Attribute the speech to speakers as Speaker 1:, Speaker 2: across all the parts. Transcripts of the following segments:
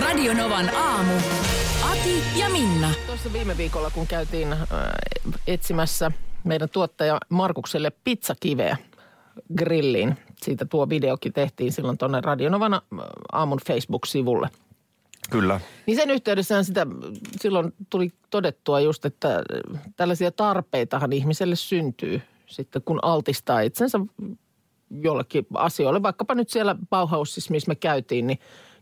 Speaker 1: Radio Novan aamu. Ati ja Minna.
Speaker 2: Tuossa viime viikolla, kun käytiin äh, etsimässä meidän tuottaja Markukselle pizzakiveä grilliin. Siitä tuo videokin tehtiin silloin tuonne Radionovan äh, aamun Facebook-sivulle.
Speaker 3: Kyllä.
Speaker 2: Niin sen yhteydessään sitä silloin tuli todettua just, että tällaisia tarpeitahan ihmiselle syntyy sitten, kun altistaa itsensä jollekin asioille. Vaikkapa nyt siellä Bauhausissa, missä me käytiin, niin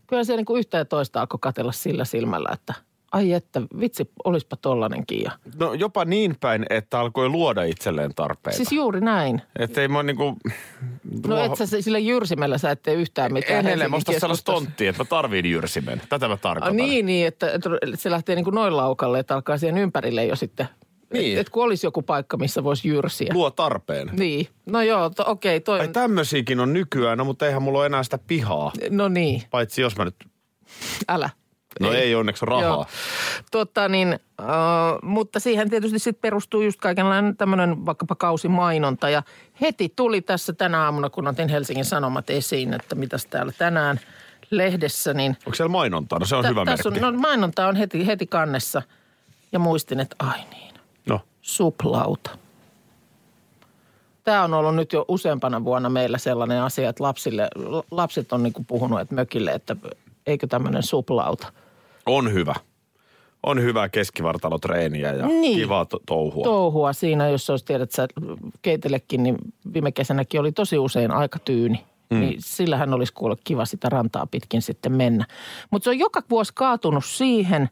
Speaker 2: kyllä se niin kuin yhtä ja toista alkoi katella sillä silmällä, että ai että vitsi, olispa tollanenkin. Ja...
Speaker 3: No jopa niin päin, että alkoi luoda itselleen tarpeita.
Speaker 2: Siis juuri näin.
Speaker 3: Että ei mä niinku...
Speaker 2: No et sä sillä jyrsimellä sä ette yhtään mitään.
Speaker 3: En edelleen musta sellaista tonttia, että mä tarviin jyrsimen. Tätä mä
Speaker 2: Ah,
Speaker 3: tarkoitan.
Speaker 2: niin, niin, että, että se lähtee niin kuin noin laukalle, että alkaa siihen ympärille jo sitten.
Speaker 3: Niin.
Speaker 2: Että et kun olisi joku paikka, missä voisi jyrsiä.
Speaker 3: Luo tarpeen.
Speaker 2: Niin, no joo, to, okei, toi,
Speaker 3: Ai tämmöisiäkin on nykyään, no mutta eihän mulla ole enää sitä pihaa.
Speaker 2: no niin,
Speaker 3: Paitsi jos mä nyt...
Speaker 2: älä.
Speaker 3: No ei, ei onneksi rahaa.
Speaker 2: Joo. Totta niin, äh, mutta siihen tietysti sitten perustuu just kaikenlainen tämmöinen vaikkapa kausimainonta. Ja heti tuli tässä tänä aamuna, kun otin Helsingin Sanomat esiin, että mitäs täällä tänään lehdessä, niin
Speaker 3: Onko siellä mainontaa? No se on
Speaker 2: tä-
Speaker 3: hyvä merkki.
Speaker 2: on, no mainonta on heti, heti kannessa. Ja muistin, että ai niin,
Speaker 3: no.
Speaker 2: suplauta. Tämä on ollut nyt jo useampana vuonna meillä sellainen asia, että lapsille, lapset on niin kuin puhunut että mökille, että eikö tämmöinen suplauta.
Speaker 3: On hyvä. On hyvää keskivartalotreeniä ja
Speaker 2: Niin.
Speaker 3: kivaa to- touhua.
Speaker 2: touhua siinä, jos olisi tiedät, että sä keitelekin, niin viime kesänäkin oli tosi usein aika tyyni. Mm. Niin sillähän olisi kuule kiva sitä rantaa pitkin sitten mennä. Mutta se on joka vuosi kaatunut siihen,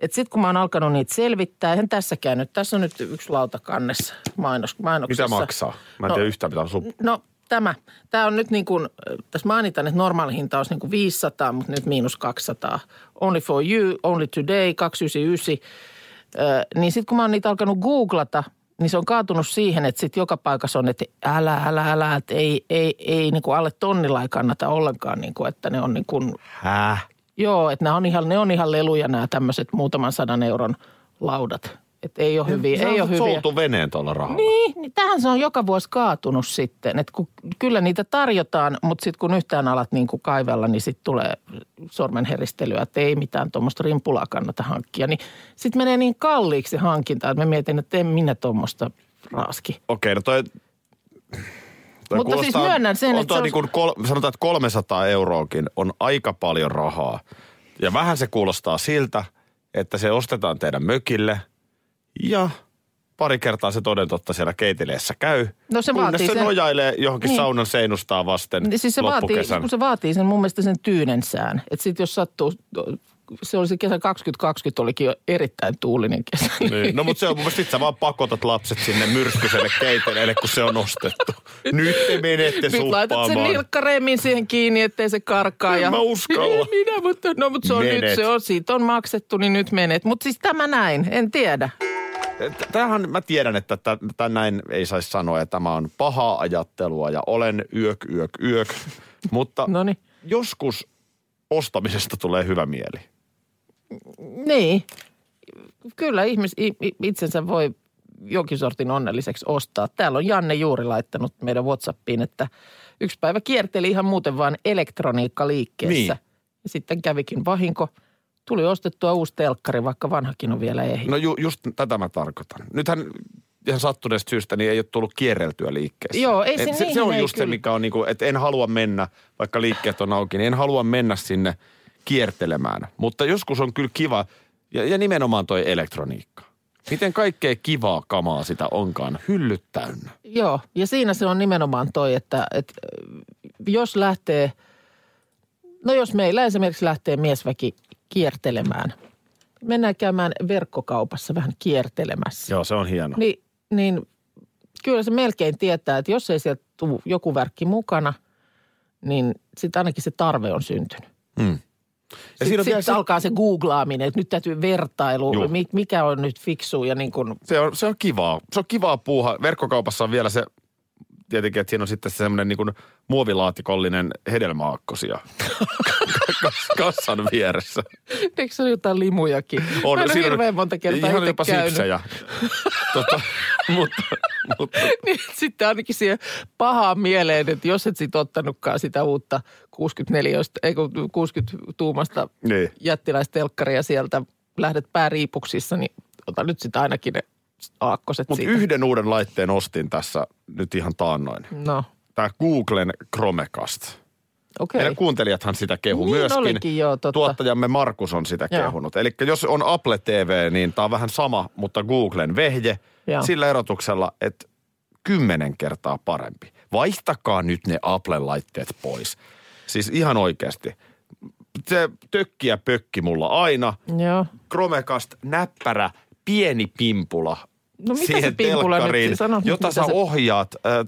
Speaker 2: että sitten kun mä oon alkanut niitä selvittää, eihän tässä käynyt. Tässä on nyt yksi lauta kannessa mainos, mainoksessa.
Speaker 3: Mitä maksaa? Mä en
Speaker 2: No,
Speaker 3: tiedä yhtään mitä on sun...
Speaker 2: No tämä. Tämä on nyt niin kuin, tässä mainitaan, että normaali hinta olisi niin kuin 500, mutta nyt miinus 200. Only for you, only today, 299. Ö, niin sitten kun mä oon niitä alkanut googlata, niin se on kaatunut siihen, että sitten joka paikassa on, että älä, älä, älä, että ei, ei, ei niin kuin alle tonnilla ei kannata ollenkaan, niin kuin, että ne on niin kuin,
Speaker 3: Häh?
Speaker 2: Joo, että ne on ihan, ne on ihan leluja nämä tämmöiset muutaman sadan euron laudat. Että ei ole hyviä,
Speaker 3: Sä
Speaker 2: ei ole hyviä.
Speaker 3: soltu veneen tuolla rahalla.
Speaker 2: Niin, niin tähän se on joka vuosi kaatunut sitten. Että kun, kyllä niitä tarjotaan, mutta sitten kun yhtään alat niin kuin kaivella, niin sitten tulee sormenheristelyä, että ei mitään tuommoista rimpulaa kannata hankkia. Niin sitten menee niin kalliiksi se hankinta, että mä mietin, että en minä tuommoista raaski.
Speaker 3: Okei, no toi...
Speaker 2: Mutta siis myönnän sen,
Speaker 3: on
Speaker 2: että se
Speaker 3: niin kuin kol, sanotaan, että 300 euroakin on aika paljon rahaa. Ja vähän se kuulostaa siltä, että se ostetaan teidän mökille ja pari kertaa se toden totta siellä keiteleessä käy.
Speaker 2: No se vaatii
Speaker 3: se
Speaker 2: sen-
Speaker 3: nojailee johonkin
Speaker 2: Niin.
Speaker 3: saunan seinustaa vasten
Speaker 2: Niin Siis se vaatii, kun se vaatii sen mun mielestä sen tyynen sään. Että sitten jos sattuu, se oli se kesä 2020 olikin jo erittäin tuulinen kesä.
Speaker 3: Niin. No mutta se on mun mielestä, sä vaan pakotat lapset sinne myrskyiselle keiteleelle, kun se on ostettu. Nyt te menette
Speaker 2: Nyt laitat sen
Speaker 3: suppaamaan.
Speaker 2: nilkkareemin siihen kiinni, ettei se karkaa.
Speaker 3: En
Speaker 2: ja...
Speaker 3: mä uskalla.
Speaker 2: Minä, mutta, no, mutta se on
Speaker 3: Menet.
Speaker 2: nyt, se on, siitä on maksettu, niin nyt menet. Mutta siis tämä näin, en tiedä.
Speaker 3: Tämähän mä tiedän, että tämän näin ei saisi sanoa, että tämä on pahaa ajattelua ja olen yök, yök, yök. Mutta
Speaker 2: Noniin.
Speaker 3: joskus ostamisesta tulee hyvä mieli.
Speaker 2: Niin. Kyllä ihmis, itsensä voi jonkin sortin onnelliseksi ostaa. Täällä on Janne juuri laittanut meidän Whatsappiin, että yksi päivä kierteli ihan muuten vaan elektroniikkaliikkeessä.
Speaker 3: Niin.
Speaker 2: Ja sitten kävikin vahinko. Tuli ostettua uusi telkkari, vaikka vanhakin on vielä ehjä.
Speaker 3: No ju, just tätä mä tarkoitan. Nythän ihan sattuneesta syystä niin ei ole tullut kierreltyä liikkeessä.
Speaker 2: Joo, ei se-
Speaker 3: se, se on
Speaker 2: ei
Speaker 3: just se,
Speaker 2: kyllä.
Speaker 3: mikä on niinku, että en halua mennä, vaikka liikkeet on auki, niin en halua mennä sinne kiertelemään. Mutta joskus on kyllä kiva, ja, ja nimenomaan toi elektroniikka. Miten kaikkea kivaa kamaa sitä onkaan, hyllyt täynnä.
Speaker 2: Joo, ja siinä se on nimenomaan toi, että, että jos lähtee, no jos meillä esimerkiksi lähtee miesväki kiertelemään, mennään käymään verkkokaupassa vähän kiertelemässä.
Speaker 3: Joo, se on hieno.
Speaker 2: Niin, niin kyllä se melkein tietää, että jos ei sieltä tule joku värkki mukana, niin sitten ainakin se tarve on syntynyt.
Speaker 3: Mm.
Speaker 2: Sitten
Speaker 3: siinä on vielä
Speaker 2: sit
Speaker 3: se-
Speaker 2: alkaa se googlaaminen, että nyt täytyy vertailu, mi- mikä on nyt fiksu ja niin kuin,
Speaker 3: Se on, se on kivaa. Se on kivaa puuha. Verkkokaupassa on vielä se, tietenkin, että siinä on sitten semmoinen niin kuin muovilaatikollinen hedelmäaakkosia Kas- kassan vieressä.
Speaker 2: eikö se ole jotain limujakin?
Speaker 3: On,
Speaker 2: Mä en
Speaker 3: siinä
Speaker 2: hirveän monta kertaa
Speaker 3: Ihan jopa
Speaker 2: käynyt.
Speaker 3: sipsejä. tota, mutta, mutta
Speaker 2: Niin, sitten ainakin siihen pahaan mieleen, että jos et sit ottanutkaan sitä uutta 64, ei kun 60 tuumasta
Speaker 3: niin.
Speaker 2: jättiläistelkkaria sieltä, lähdet pääriipuksissa, niin ota nyt sitten ainakin ne aakkoset
Speaker 3: Mutta
Speaker 2: siitä.
Speaker 3: yhden uuden laitteen ostin tässä nyt ihan taannoin.
Speaker 2: No,
Speaker 3: Tämä Googlen Chromecast.
Speaker 2: okei.
Speaker 3: Meidän kuuntelijathan sitä kehu
Speaker 2: Niin
Speaker 3: myöskin.
Speaker 2: olikin, joo, totta.
Speaker 3: Tuottajamme Markus on sitä
Speaker 2: Joo.
Speaker 3: kehunut. Eli jos on Apple TV, niin tämä on vähän sama, mutta Googlen vehje.
Speaker 2: Joo.
Speaker 3: Sillä erotuksella, että kymmenen kertaa parempi. Vaihtakaa nyt ne Apple-laitteet pois. Siis ihan oikeasti. Se tökki ja pökki mulla aina.
Speaker 2: Joo.
Speaker 3: Chromecast näppärä, pieni pimpula
Speaker 2: No mitä se pimpula nyt
Speaker 3: telkkariin,
Speaker 2: siis sano,
Speaker 3: jota sä
Speaker 2: se-
Speaker 3: ohjaat, äh,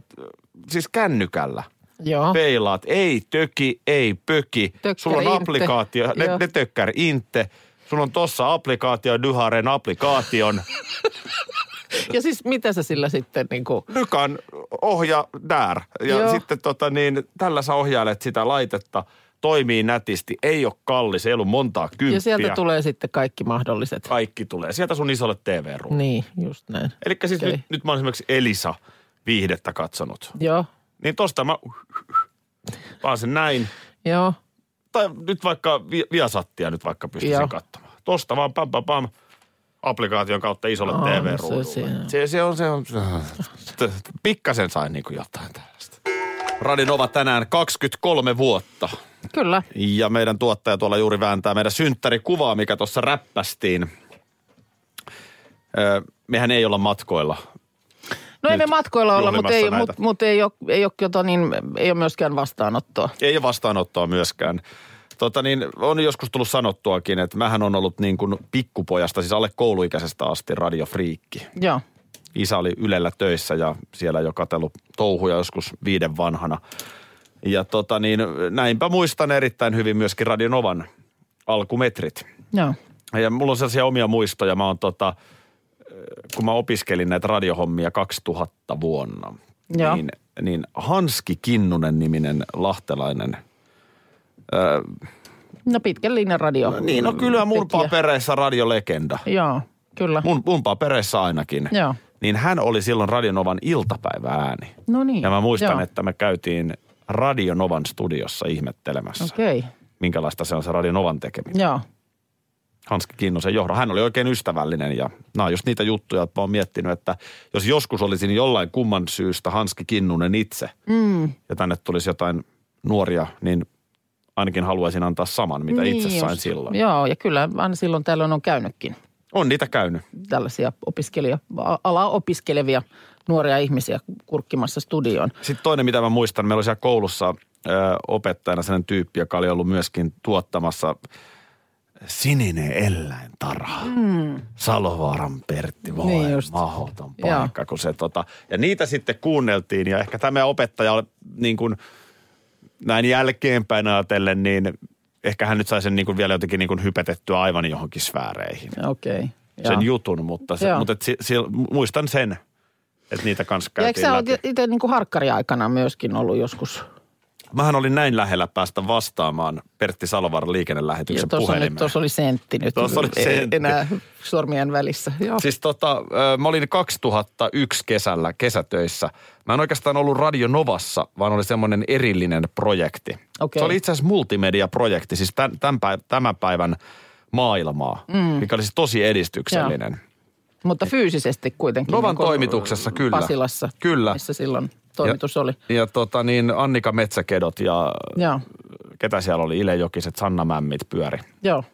Speaker 3: siis kännykällä.
Speaker 2: Joo.
Speaker 3: Peilaat, ei töki, ei pöki.
Speaker 2: Tökkäri
Speaker 3: Sulla on
Speaker 2: inte.
Speaker 3: applikaatio, ne,
Speaker 2: Joo.
Speaker 3: ne tökkäri inte. Sulla on tossa applikaatio, Dyharen applikaation.
Speaker 2: Ja siis mitä sä sillä sitten niin kuin,
Speaker 3: Nykan ohja där. Ja
Speaker 2: Joo.
Speaker 3: sitten tota niin, tällä sä ohjailet sitä laitetta. Toimii nätisti, ei ole kallis, ei ollut montaa kymppiä.
Speaker 2: ja sieltä tulee sitten kaikki mahdolliset.
Speaker 3: Kaikki tulee. Sieltä sun isolle TV-ruudulle.
Speaker 2: Niin, just näin.
Speaker 3: Eli siis
Speaker 2: Okei.
Speaker 3: nyt, nyt mä oon esimerkiksi Elisa viihdettä katsonut.
Speaker 2: Joo,
Speaker 3: Niin tosta mä vaan sen näin.
Speaker 2: joo.
Speaker 3: Tai nyt vaikka Vi- Viasattia nyt vaikka pystyisin
Speaker 2: Joo.
Speaker 3: katsomaan. Tosta vaan pam pam pam applikaation kautta isolle
Speaker 2: Aa,
Speaker 3: TV-ruudulle.
Speaker 2: se.
Speaker 3: Se, se, on, se on, pikkasen sain niin kuin jotain tällaista. Radinova tänään 23 vuotta.
Speaker 2: Kyllä.
Speaker 3: Ja meidän tuottaja tuolla juuri vääntää meidän synttärikuvaa, mikä tuossa räppästiin. Öö, mehän ei olla matkoilla.
Speaker 2: No ei me matkoilla olla, mutta ei, mut, mut ei, ole, ei, ole, jota, niin, ei ole myöskään vastaanottoa.
Speaker 3: Ei ole vastaanottoa myöskään. Tota niin, on joskus tullut sanottuakin, että mähän on ollut niin kuin pikkupojasta, siis alle kouluikäisestä asti radiofriikki.
Speaker 2: Joo.
Speaker 3: Isä oli Ylellä töissä ja siellä jo katsellut touhuja joskus viiden vanhana. Ja tota niin, näinpä muistan erittäin hyvin myöskin Radionovan alkumetrit.
Speaker 2: Joo.
Speaker 3: Ja mulla on sellaisia omia muistoja. Mä oon tota, kun mä opiskelin näitä radiohommia 2000 vuonna,
Speaker 2: Joo.
Speaker 3: niin, niin Hanski Kinnunen niminen lahtelainen
Speaker 2: No pitkän linjan radio.
Speaker 3: Niin, no kyllä mun papereissa radiolegenda.
Speaker 2: Joo, kyllä.
Speaker 3: Mun, mun papereissa ainakin.
Speaker 2: Joo.
Speaker 3: Niin hän oli silloin Radionovan iltapäivääni.
Speaker 2: No niin.
Speaker 3: Ja mä muistan,
Speaker 2: Joo.
Speaker 3: että me käytiin Radionovan studiossa ihmettelemässä,
Speaker 2: Okei, okay.
Speaker 3: minkälaista se on se Radionovan tekeminen.
Speaker 2: joo.
Speaker 3: Hanski Kinnusen johdo. Hän oli oikein ystävällinen ja nämä on just niitä juttuja, että mä oon miettinyt, että jos joskus olisin jollain kumman syystä Hanski Kinnunen itse mm. ja tänne tulisi jotain nuoria, niin ainakin haluaisin antaa saman, mitä
Speaker 2: niin
Speaker 3: itse sain
Speaker 2: just.
Speaker 3: silloin.
Speaker 2: Joo, ja kyllä aina silloin tällöin on käynytkin
Speaker 3: On niitä käynyt.
Speaker 2: tällaisia opiskelija, alaa opiskelevia nuoria ihmisiä kurkkimassa studioon.
Speaker 3: Sitten toinen, mitä mä muistan, meillä oli siellä koulussa ö, opettajana sellainen tyyppi, joka oli ollut myöskin tuottamassa Sininen eläintarha. Mm. Salovaaran Pertti, voi
Speaker 2: Niin just.
Speaker 3: mahdoton
Speaker 2: Joo.
Speaker 3: paikka. Kun se, tota, ja niitä sitten kuunneltiin ja ehkä tämä opettaja oli niin kuin, näin jälkeenpäin ajatellen, niin ehkä hän nyt sai sen niin kuin vielä jotenkin niin kuin hypetettyä aivan johonkin sfääreihin.
Speaker 2: Okei. Okay.
Speaker 3: Sen jutun, mutta, se,
Speaker 2: Joo.
Speaker 3: mutta et, si, si, muistan sen, että niitä kanssa
Speaker 2: Ja eikö
Speaker 3: käytiin
Speaker 2: sä
Speaker 3: läpi.
Speaker 2: itse niin harkkariaikana myöskin ollut joskus?
Speaker 3: Mähän olin näin lähellä päästä vastaamaan Pertti Salovaaran liikennelähetyksen puhelimeen.
Speaker 2: nyt, tuossa oli sentti nyt.
Speaker 3: Tuossa oli sentti.
Speaker 2: Enää sormien välissä. Joo.
Speaker 3: Siis tota, mä olin 2001 kesällä kesätöissä. Mä en oikeastaan ollut Radio Novassa, vaan oli semmoinen erillinen projekti.
Speaker 2: Okei.
Speaker 3: Se oli itse asiassa multimediaprojekti, siis tämän, tämän, päiv- tämän päivän maailmaa, mm. mikä oli siis tosi edistyksellinen.
Speaker 2: Mutta fyysisesti kuitenkin.
Speaker 3: Novan
Speaker 2: niin
Speaker 3: toimituksessa, kyllä.
Speaker 2: Pasilassa,
Speaker 3: Kyllä.
Speaker 2: missä silloin toimitus oli.
Speaker 3: Ja tota niin, Annika Metsäkedot ja
Speaker 2: Joo,
Speaker 3: ketä siellä oli, Ile Jokiset, Sanna Mämmit pyöri.
Speaker 2: joo.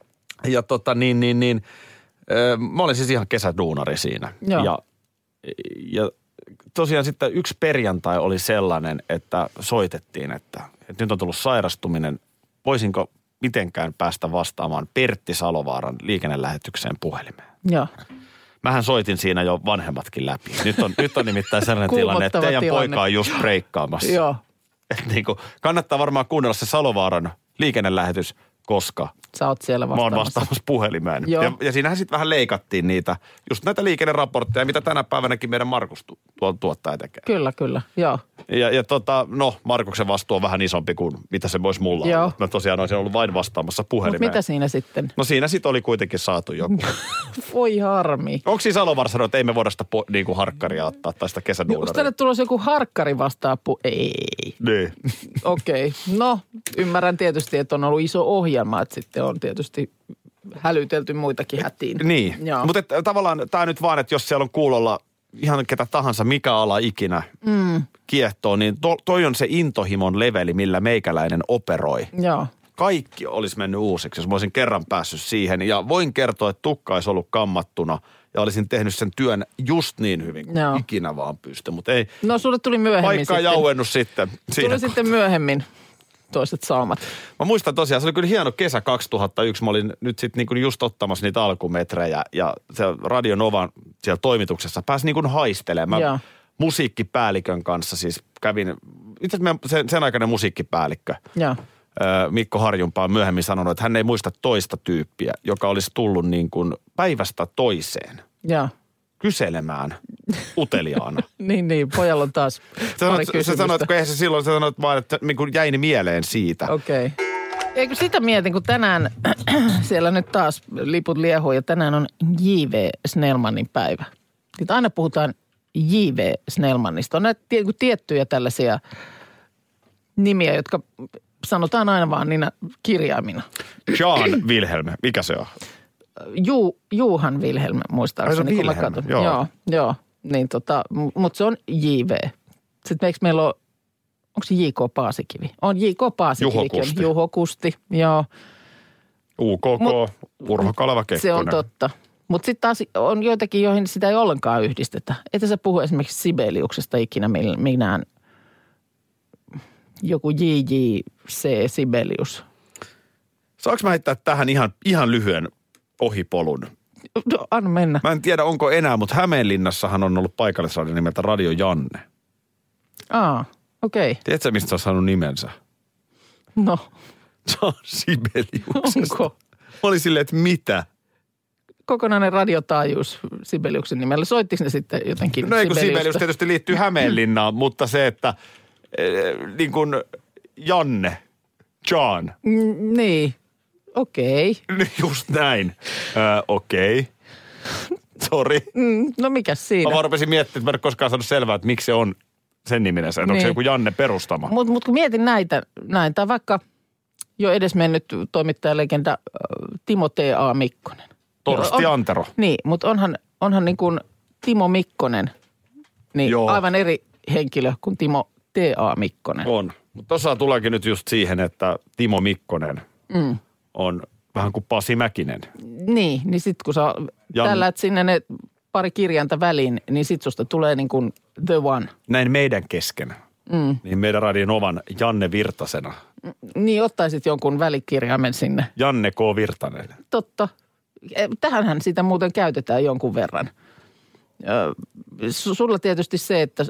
Speaker 3: Ja tota niin, niin, niin mä olin siis ihan kesäduunari siinä.
Speaker 2: Joo.
Speaker 3: Ja, ja tosiaan sitten yksi perjantai oli sellainen, että soitettiin, että, että nyt on tullut sairastuminen. Voisinko mitenkään päästä vastaamaan Pertti Salovaaran liikennelähetykseen puhelimeen?
Speaker 2: Joo.
Speaker 3: Mähän soitin siinä jo vanhemmatkin läpi. Nyt on, nyt on nimittäin sellainen tilanne, että teidän
Speaker 2: tilanne.
Speaker 3: poika on just breikkaamassa.
Speaker 2: Joo.
Speaker 3: Et niin kuin, kannattaa varmaan kuunnella se Salovaaran liikennelähetys koska
Speaker 2: Sä oot siellä
Speaker 3: mä oon
Speaker 2: vastaamassa.
Speaker 3: vastaamassa puhelimeen.
Speaker 2: Joo.
Speaker 3: Ja, ja siinähän sitten vähän leikattiin niitä, just näitä liikenneraportteja, mitä tänä päivänäkin meidän Markus tu- tuo tuottaja tekee.
Speaker 2: Kyllä, kyllä, joo.
Speaker 3: Ja, ja tota, no, Markuksen vastuu on vähän isompi kuin mitä se voisi mulla
Speaker 2: Joo.
Speaker 3: olla. Mä tosiaan olisin ollut vain vastaamassa puhelimeen.
Speaker 2: mitä siinä sitten?
Speaker 3: No siinä sitten oli kuitenkin saatu joku.
Speaker 2: Voi harmi.
Speaker 3: Onko siis Alovar sanonut, että ei me voida sitä po, niin kuin harkkaria ottaa tai sitä
Speaker 2: Onko
Speaker 3: kesäduunaria?
Speaker 2: tänne tulossa joku harkkari vastaa? Pu- ei.
Speaker 3: Niin.
Speaker 2: Okei. Okay. No, ymmärrän tietysti, että on ollut iso ohjelma, että sitten on tietysti hälytelty muitakin hätiin.
Speaker 3: Niin,
Speaker 2: Joo.
Speaker 3: mutta tavallaan tämä nyt vaan, että jos siellä on kuulolla ihan ketä tahansa, mikä ala ikinä mm. kiehtoo, niin to, toi on se intohimon leveli, millä meikäläinen operoi.
Speaker 2: Joo.
Speaker 3: Kaikki olisi mennyt uusiksi, jos mä olisin kerran päässyt siihen. Ja voin kertoa, että tukka olisi ollut kammattuna ja olisin tehnyt sen työn just niin hyvin kuin
Speaker 2: Joo.
Speaker 3: ikinä vaan pysty. Mutta ei,
Speaker 2: No sulle tuli myöhemmin
Speaker 3: paikka
Speaker 2: sitten.
Speaker 3: jauennut sitten.
Speaker 2: Tuli sitten myöhemmin toiset saumat.
Speaker 3: Mä muistan tosiaan, se oli kyllä hieno kesä 2001. Mä olin nyt sitten niin just ottamassa niitä alkumetrejä ja se Radio Novan siellä toimituksessa pääsi niin kuin haistelemaan.
Speaker 2: Joo.
Speaker 3: Mä musiikkipäällikön kanssa siis kävin, itse asiassa sen, sen aikainen musiikkipäällikkö
Speaker 2: Joo.
Speaker 3: ö, Mikko Harjunpaa on myöhemmin sanonut, että hän ei muista toista tyyppiä, joka olisi tullut niin kuin päivästä toiseen
Speaker 2: Joo.
Speaker 3: Kyselemään uteliaana.
Speaker 2: Niin, niin. Pojalla on taas
Speaker 3: Sä
Speaker 2: pari
Speaker 3: sä sanoit, kun eihän se silloin, sä sanoit vaan, että niin kuin jäi mieleen siitä.
Speaker 2: Okei. Okay. Eikö sitä mietin, kun tänään siellä nyt taas liput liehuu ja tänään on J.V. Snellmanin päivä. Nyt aina puhutaan J.V. Snellmanista. On näitä tie- tiettyjä tällaisia nimiä, jotka sanotaan aina vaan niinä kirjaimina.
Speaker 3: John Wilhelm, mikä se on?
Speaker 2: Ju, Juhan Wilhelm
Speaker 3: Ai se
Speaker 2: muistaakseni.
Speaker 3: on Wilhelm,
Speaker 2: katson.
Speaker 3: joo.
Speaker 2: joo. Joo, niin tota, mutta se on JV. Sitten eikö meillä ole, onko se J.K. Paasikivi? On J.K. Paasikivi.
Speaker 3: Juho Kusti.
Speaker 2: Juho Kusti, joo.
Speaker 3: UKK,
Speaker 2: Mut-
Speaker 3: Urho Kaleva Kekkonen.
Speaker 2: Se on totta. Mutta sitten taas on joitakin, joihin sitä ei ollenkaan yhdistetä. Että sä puhu esimerkiksi Sibeliuksesta ikinä minään joku JJC Sibelius.
Speaker 3: Saanko mä heittää tähän ihan, ihan lyhyen ohipolun?
Speaker 2: No, anna mennä.
Speaker 3: Mä en tiedä, onko enää, mutta Hämeenlinnassahan on ollut paikallisradio nimeltä Radio Janne.
Speaker 2: Aa, okei. Okay.
Speaker 3: Tiedätkö, mistä se on saanut nimensä?
Speaker 2: No,
Speaker 3: Se on Sibeliuksesta.
Speaker 2: onko
Speaker 3: Mä olin silleen, että mitä?
Speaker 2: kokonainen radiotaajuus Sibeliuksen nimellä? Soittiko ne sitten jotenkin
Speaker 3: No ei kun? Sibelius tietysti liittyy Hämeenlinnaan, mutta se, että eh, niin kuin Janne, John,
Speaker 2: Mm, niin, okei. Okay.
Speaker 3: just näin. Ö, Okei. Okay. Sori.
Speaker 2: Mm, no mikä siinä?
Speaker 3: Mä vaan rupesin miettimään, että mä en koskaan saanut selvää, että miksi se on sen niminen. Onko
Speaker 2: Niin.
Speaker 3: se joku Janne perustama?
Speaker 2: Mutta mut kun mietin näitä, näin, tai vaikka jo edesmennyt toimittajalegenda äh, Timo T.A. Mikkonen.
Speaker 3: Torsti
Speaker 2: on-
Speaker 3: Antero.
Speaker 2: Niin, mutta onhan, onhan niin kuin Timo Mikkonen, niin
Speaker 3: Joo.
Speaker 2: aivan eri henkilö kuin Timo T.A. Mikkonen.
Speaker 3: On. Mutta tuossa tuleekin nyt just siihen, että Timo Mikkonen
Speaker 2: Mm.
Speaker 3: On vähän kuin Pasi Mäkinen.
Speaker 2: Niin, niin sitten kun sä
Speaker 3: Jan-
Speaker 2: tällä sinne ne pari kirjainta väliin, niin sit susta tulee niin kuin the one.
Speaker 3: Näin meidän kesken.
Speaker 2: Mm.
Speaker 3: Niin meidän radion ovan Janne Virtasena.
Speaker 2: Niin ottaisit jonkun välikirjaimen sinne.
Speaker 3: Janne K. Virtanen.
Speaker 2: Totta. Eh, Tähänhän sitä muuten käytetään jonkun verran. Sulla tietysti se, että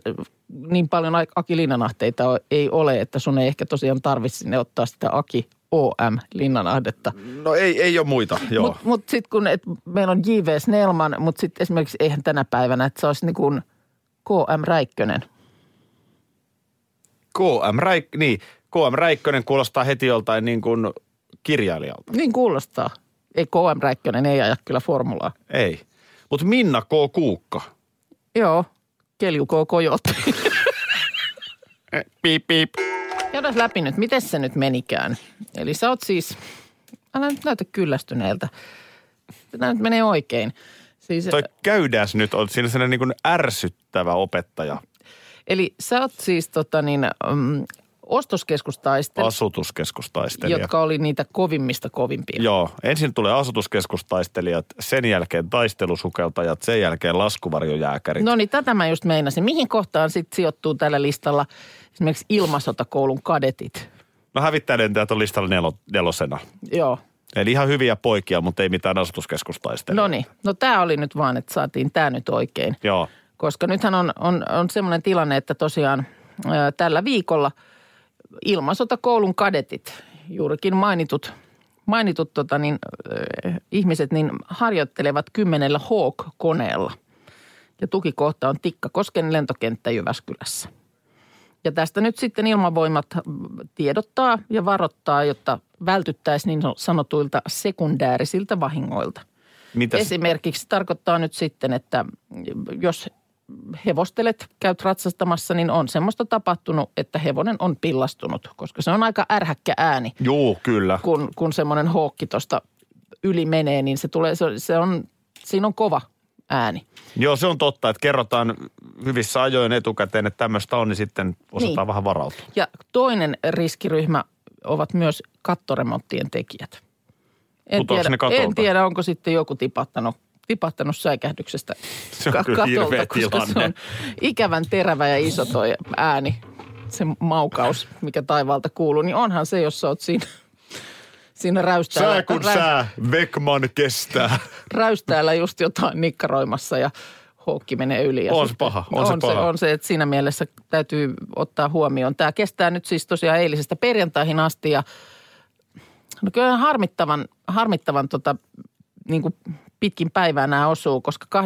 Speaker 2: niin paljon Aki Linnanahteita ei ole, että sun ei ehkä tosiaan tarvitse sinne ottaa sitä Aki OM Linnanahdetta.
Speaker 3: No ei, ei ole muita, joo.
Speaker 2: Mutta mut sitten kun et, meillä on J.V. Snellman, mutta sitten esimerkiksi eihän tänä päivänä, että se olisi niin kuin KM Räikkönen.
Speaker 3: KM, Räik, niin, KM Räikkönen kuulostaa heti joltain niin kuin kirjailijalta.
Speaker 2: Niin kuulostaa. Ei KM Räikkönen, ei aja kyllä formulaa.
Speaker 3: Ei. Mutta Minna K. Kuukka.
Speaker 2: Joo, Kelju K. Kojotti.
Speaker 3: Piip, piip.
Speaker 2: Käydään läpi nyt, miten se nyt menikään. Eli sä oot siis, älä nyt näytä kyllästyneeltä. Tämä nyt menee oikein. Siis,
Speaker 3: Toi käydäs nyt on siinä sellainen niin kuin ärsyttävä opettaja.
Speaker 2: eli sä oot siis tota niin, um, ostoskeskustaistelija,
Speaker 3: Asutuskeskustaistelija.
Speaker 2: jotka oli niitä kovimmista kovimpia.
Speaker 3: Joo, ensin tulee asutuskeskustaistelijat, sen jälkeen taistelusukeltajat, sen jälkeen laskuvarjojääkärit.
Speaker 2: No niin, tätä mä just meinasin. Mihin kohtaan sitten sijoittuu tällä listalla esimerkiksi ilmasotakoulun kadetit?
Speaker 3: No hävittäjälentäjät on listalla nelo, nelosena.
Speaker 2: Joo.
Speaker 3: Eli ihan hyviä poikia, mutta ei mitään asutuskeskustaistelijoita.
Speaker 2: No niin, no tämä oli nyt vaan, että saatiin tämä nyt oikein.
Speaker 3: Joo.
Speaker 2: Koska nythän on, on, on semmoinen tilanne, että tosiaan ää, tällä viikolla ilmasotakoulun kadetit, juurikin mainitut mainitut tota, niin, äh, ihmiset niin harjoittelevat kymmenellä Hawk-koneella. Ja tukikohta on Tikkakosken lentokenttä Jyväskylässä. Ja tästä nyt sitten ilmavoimat tiedottaa ja varoittaa, jotta vältyttäisiin niin sanotuilta sekundäärisiltä vahingoilta.
Speaker 3: Mitäs?
Speaker 2: Esimerkiksi tarkoittaa nyt sitten, että jos hevostelet, käyt ratsastamassa, niin on semmoista tapahtunut, että hevonen on pillastunut, koska se on aika ärhäkkä ääni,
Speaker 3: Juu, kyllä.
Speaker 2: kun, kun semmoinen hookki tuosta yli menee, niin se tulee, se, se on, siinä on kova ääni.
Speaker 3: Joo, se on totta, että kerrotaan hyvissä ajoin etukäteen, että tämmöistä on, niin sitten osataan
Speaker 2: Niin.
Speaker 3: vähän varautua.
Speaker 2: Ja toinen riskiryhmä ovat myös kattoremonttien tekijät. En tiedä,
Speaker 3: ne katolta?
Speaker 2: en tiedä, onko sitten joku tipahtanut, tipahtanut säikähdyksestä
Speaker 3: Se on
Speaker 2: ka-
Speaker 3: hirveä
Speaker 2: koska se on ikävän terävä ja iso toi ääni, se maukaus, mikä taivaalta kuuluu, niin onhan se, jos sä oot siinä, siinä räystäällä,
Speaker 3: Sää kun sää, Vekman kestää.
Speaker 2: räystäällä just jotain nikkaroimassa ja houkki menee yli. Ja
Speaker 3: On se paha, on se
Speaker 2: on
Speaker 3: paha.
Speaker 2: Se, on se, että siinä mielessä täytyy ottaa huomioon. Tämä kestää nyt siis tosiaan eilisestä perjantaihin asti ja no kyllä harmittavan, harmittavan tota, niin kuin pitkin päivää nämä osuu, koska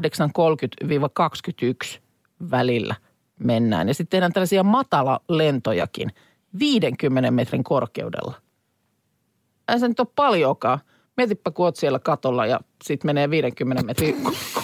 Speaker 2: 8.30-21 välillä mennään. Ja sitten tehdään tällaisia matala lentojakin 50 metrin korkeudella ei se nyt ole paljonkaan. Mietipä, kun oot siellä katolla ja sitten menee 50 metrin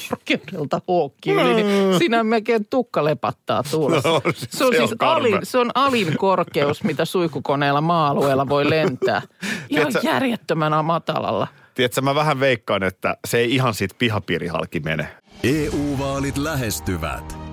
Speaker 2: korkeudelta huokki yli, niin siinä melkein tukka lepattaa tuulessa.
Speaker 3: No,
Speaker 2: se, on
Speaker 3: se on
Speaker 2: siis
Speaker 3: karmea.
Speaker 2: alin, se on alin korkeus, mitä suihkukoneella maa-alueella voi lentää. Ihan
Speaker 3: Tiedätkö-
Speaker 2: järjettömän matalalla.
Speaker 3: Tiedätkö, mä vähän veikkaan, että se ei ihan siitä pihapiirihalki mene.
Speaker 4: EU-vaalit lähestyvät.